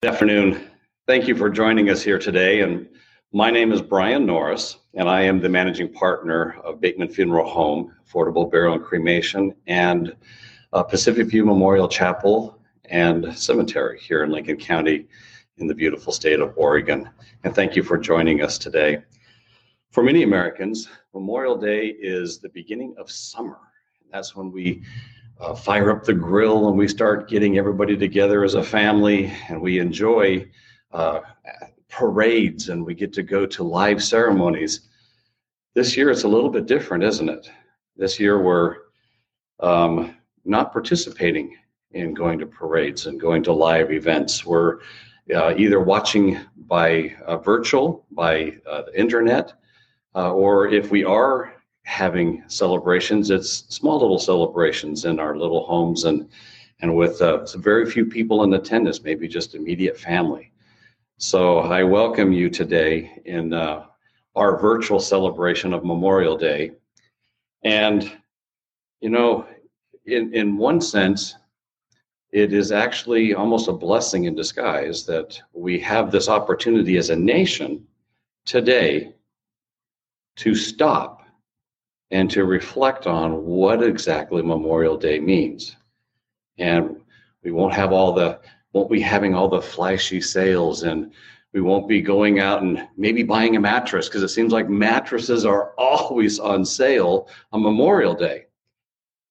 Good afternoon. Thank you for joining us here today. And my name is Brian Norris, and I am the managing partner of Bateman Funeral Home, Affordable Burial and Cremation, and uh, Pacific View Memorial Chapel and Cemetery here in Lincoln County in the beautiful state of Oregon. And thank you for joining us today. For many Americans, Memorial Day is the beginning of summer. That's when we uh, fire up the grill and we start getting everybody together as a family and we enjoy uh, parades and we get to go to live ceremonies. This year it's a little bit different, isn't it? This year we're um, not participating in going to parades and going to live events. We're uh, either watching by uh, virtual, by uh, the internet, uh, or if we are having celebrations. It's small little celebrations in our little homes and and with uh, very few people in attendance, maybe just immediate family. So I welcome you today in uh, our virtual celebration of Memorial Day. And you know, in in one sense, it is actually almost a blessing in disguise that we have this opportunity as a nation today to stop and to reflect on what exactly Memorial Day means. And we won't have all the won't be having all the flashy sales and we won't be going out and maybe buying a mattress because it seems like mattresses are always on sale on Memorial Day.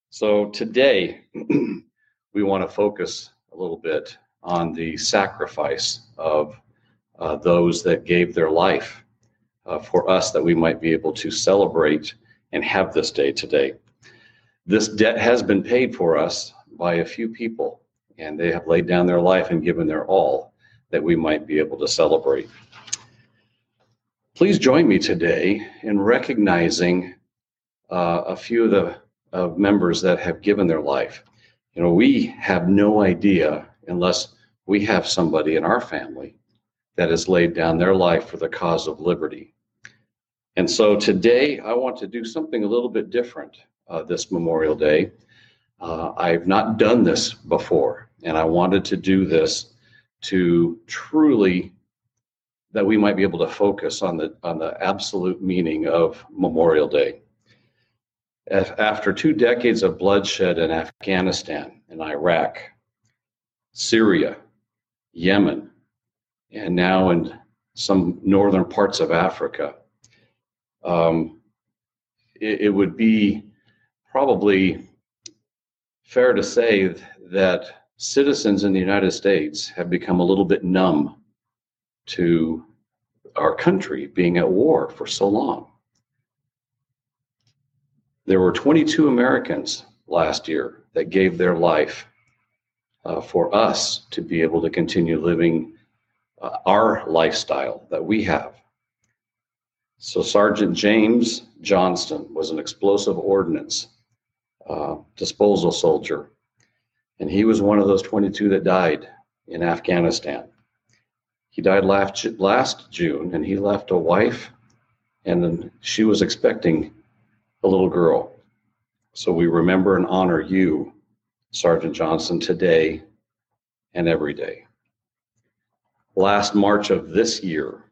So today we want to focus a little bit on the sacrifice of uh, those that gave their life uh, for us that we might be able to celebrate and have this day today. This debt has been paid for us by a few people, and they have laid down their life and given their all that we might be able to celebrate. Please join me today in recognizing uh, a few of the uh, members that have given their life. You know, we have no idea unless we have somebody in our family that has laid down their life for the cause of liberty. And so today I want to do something a little bit different uh, this Memorial Day. Uh, I've not done this before, and I wanted to do this to truly that we might be able to focus on the on the absolute meaning of Memorial Day. After two decades of bloodshed in Afghanistan and Iraq, Syria, Yemen, and now in some northern parts of Africa, um, it, it would be probably fair to say that citizens in the United States have become a little bit numb to our country being at war for so long. There were 22 Americans last year that gave their life uh, for us to be able to continue living uh, our lifestyle that we have. So Sergeant James Johnston was an explosive ordnance uh, disposal soldier, and he was one of those 22 that died in Afghanistan. He died last, last June, and he left a wife, and she was expecting a little girl. So we remember and honor you, Sergeant Johnston, today and every day. Last March of this year,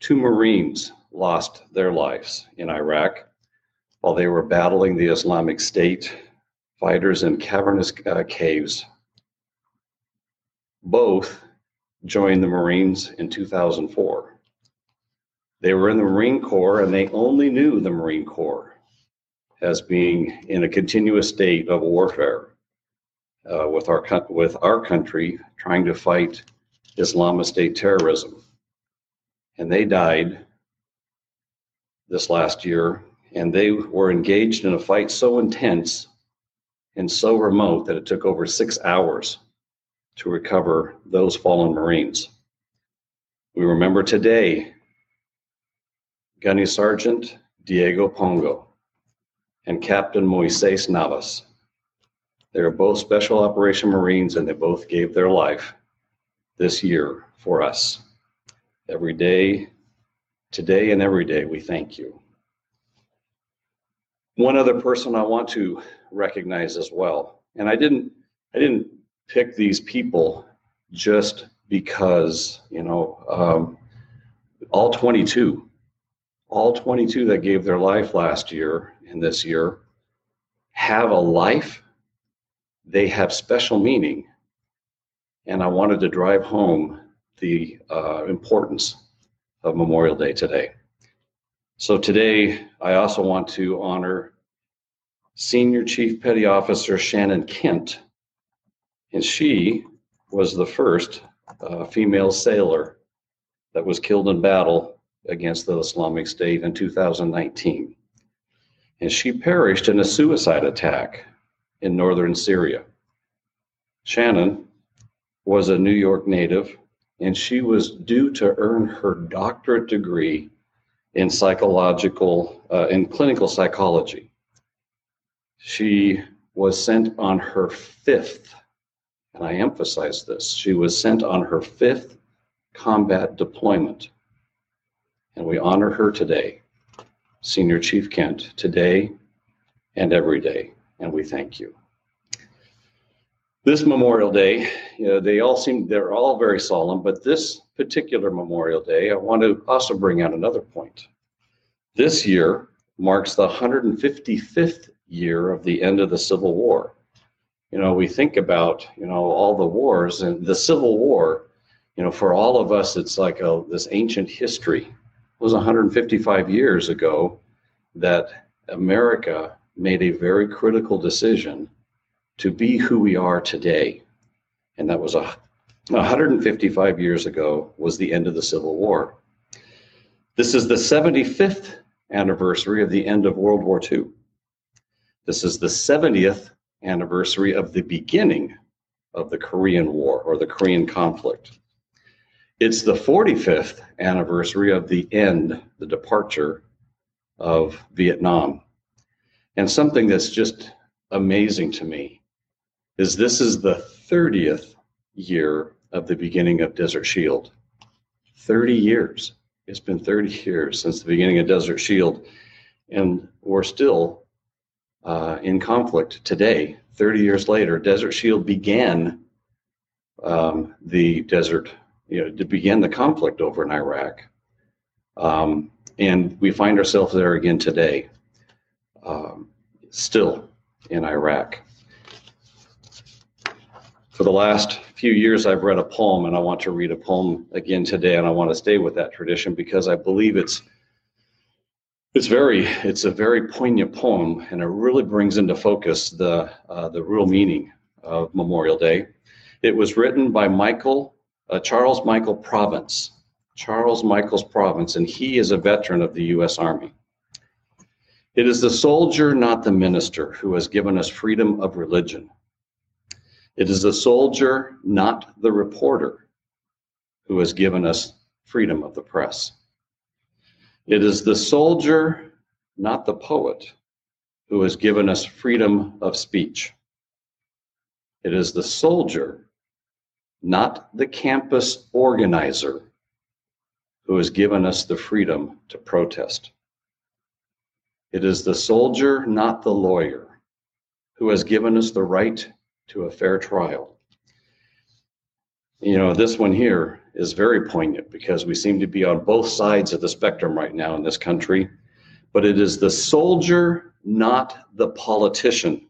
two Marines lost their lives in Iraq while they were battling the Islamic State fighters in cavernous uh, caves. Both joined the Marines in 2004. They were in the Marine Corps and they only knew the Marine Corps as being in a continuous state of warfare uh, with, our, with our country trying to fight Islamic State terrorism. And they died this last year and they were engaged in a fight so intense and so remote that it took over six hours to recover those fallen Marines. We remember today Gunny Sergeant Diego Pongo and Captain Moises Navas. They are both Special Operation Marines and they both gave their life this year for us. Every day, today and every day, we thank you. One other person I want to recognize as well, and I didn't, I didn't pick these people just because, you know, um, all 22, all 22 that gave their life last year and this year have a life. They have special meaning. And I wanted to drive home the uh, importance of Memorial Day today. So today, I also want to honor Senior Chief Petty Officer Shannon Kent, and she was the first uh, female sailor that was killed in battle against the Islamic State in 2019. And she perished in a suicide attack in northern Syria. Shannon was a New York native, and she was due to earn her doctorate degree in psychological, uh, in clinical psychology. She was sent on her fifth and I emphasize this, she was sent on her fifth combat deployment. And we honor her today, Senior Chief Kent, today and every day. And we thank you. This Memorial Day, you know, they all seem, they're all very solemn, but this particular Memorial Day, I want to also bring out another point. This year marks the 155th year of the end of the Civil War you know, we think about, you know, all the wars and the Civil War, you know, for all of us, it's like a, this ancient history. It was 155 years ago that America made a very critical decision to be who we are today. And that was a 155 years ago was the end of the Civil War. This is the 75th anniversary of the end of World War II. This is the 70th anniversary of the beginning of the Korean War or the Korean conflict. It's the 45th anniversary of the end, the departure of Vietnam. And something that's just amazing to me is this is the 30th year of the beginning of Desert Shield. 30 years. It's been 30 years since the beginning of Desert Shield, and we're still uh, in conflict today. 30 years later, Desert Shield began um, the desert, you know, to begin the conflict over in Iraq. Um, and we find ourselves there again today, um, still in Iraq. For the last few years, I've read a poem, and I want to read a poem again today, and I want to stay with that tradition because I believe it's it's very, it's a very poignant poem, and it really brings into focus the uh, the real meaning of Memorial Day. It was written by Michael uh, Charles Michael Province, Charles Michaels Province, and he is a veteran of the U.S. Army. It is the soldier, not the minister, who has given us freedom of religion. It is the soldier, not the reporter, who has given us freedom of the press. It is the soldier, not the poet, who has given us freedom of speech. It is the soldier, not the campus organizer, who has given us the freedom to protest. It is the soldier, not the lawyer, who has given us the right to a fair trial. You know, this one here is very poignant because we seem to be on both sides of the spectrum right now in this country. But it is the soldier, not the politician,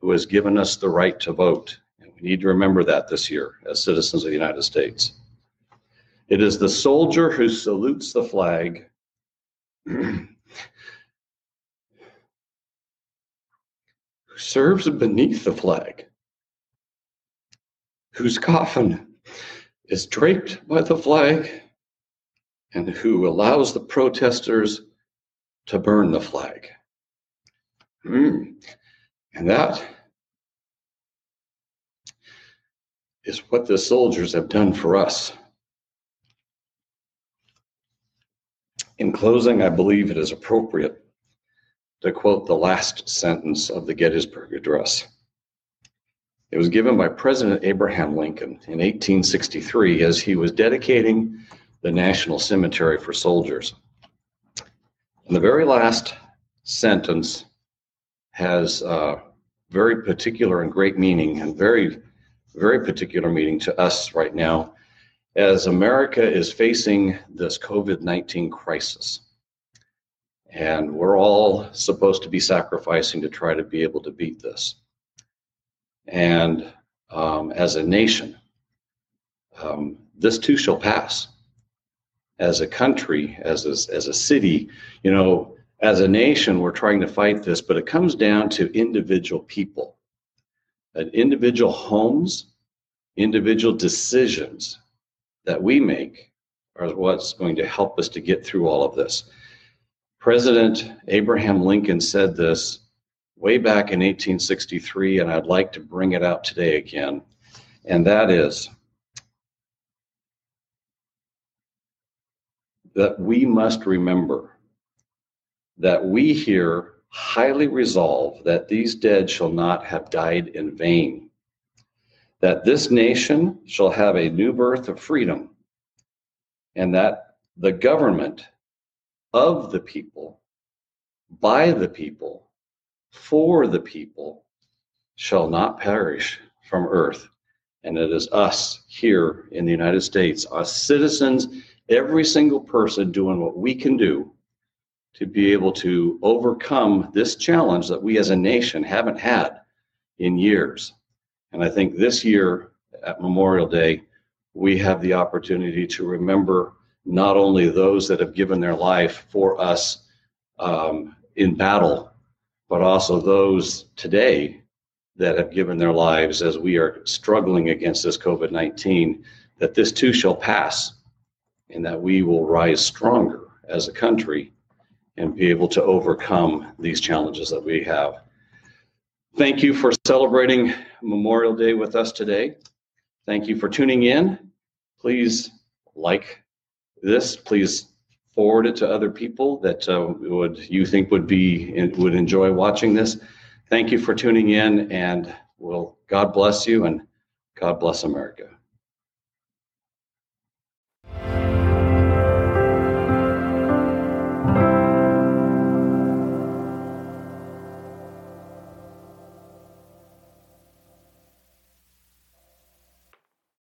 who has given us the right to vote. And we need to remember that this year as citizens of the United States. It is the soldier who salutes the flag. who serves beneath the flag, whose coffin is draped by the flag and who allows the protesters to burn the flag. Mm. And that is what the soldiers have done for us. In closing, I believe it is appropriate to quote the last sentence of the Gettysburg Address. It was given by President Abraham Lincoln in 1863 as he was dedicating the National Cemetery for Soldiers. And the very last sentence has uh, very particular and great meaning, and very, very particular meaning to us right now as America is facing this COVID 19 crisis. And we're all supposed to be sacrificing to try to be able to beat this. And um, as a nation, um, this too shall pass. As a country, as a, as a city, you know, as a nation, we're trying to fight this, but it comes down to individual people, and individual homes, individual decisions that we make are what's going to help us to get through all of this. President Abraham Lincoln said this way back in 1863, and I'd like to bring it out today again. And that is that we must remember that we here highly resolve that these dead shall not have died in vain, that this nation shall have a new birth of freedom, and that the government of the people, by the people, for the people shall not perish from earth. And it is us here in the United States, us citizens, every single person doing what we can do to be able to overcome this challenge that we as a nation haven't had in years. And I think this year at Memorial Day, we have the opportunity to remember not only those that have given their life for us um, in battle but also those today that have given their lives as we are struggling against this COVID 19, that this too shall pass and that we will rise stronger as a country and be able to overcome these challenges that we have. Thank you for celebrating Memorial Day with us today. Thank you for tuning in. Please like this. Please forward it to other people that uh, would you think would be would enjoy watching this. Thank you for tuning in, and well, God bless you, and God bless America.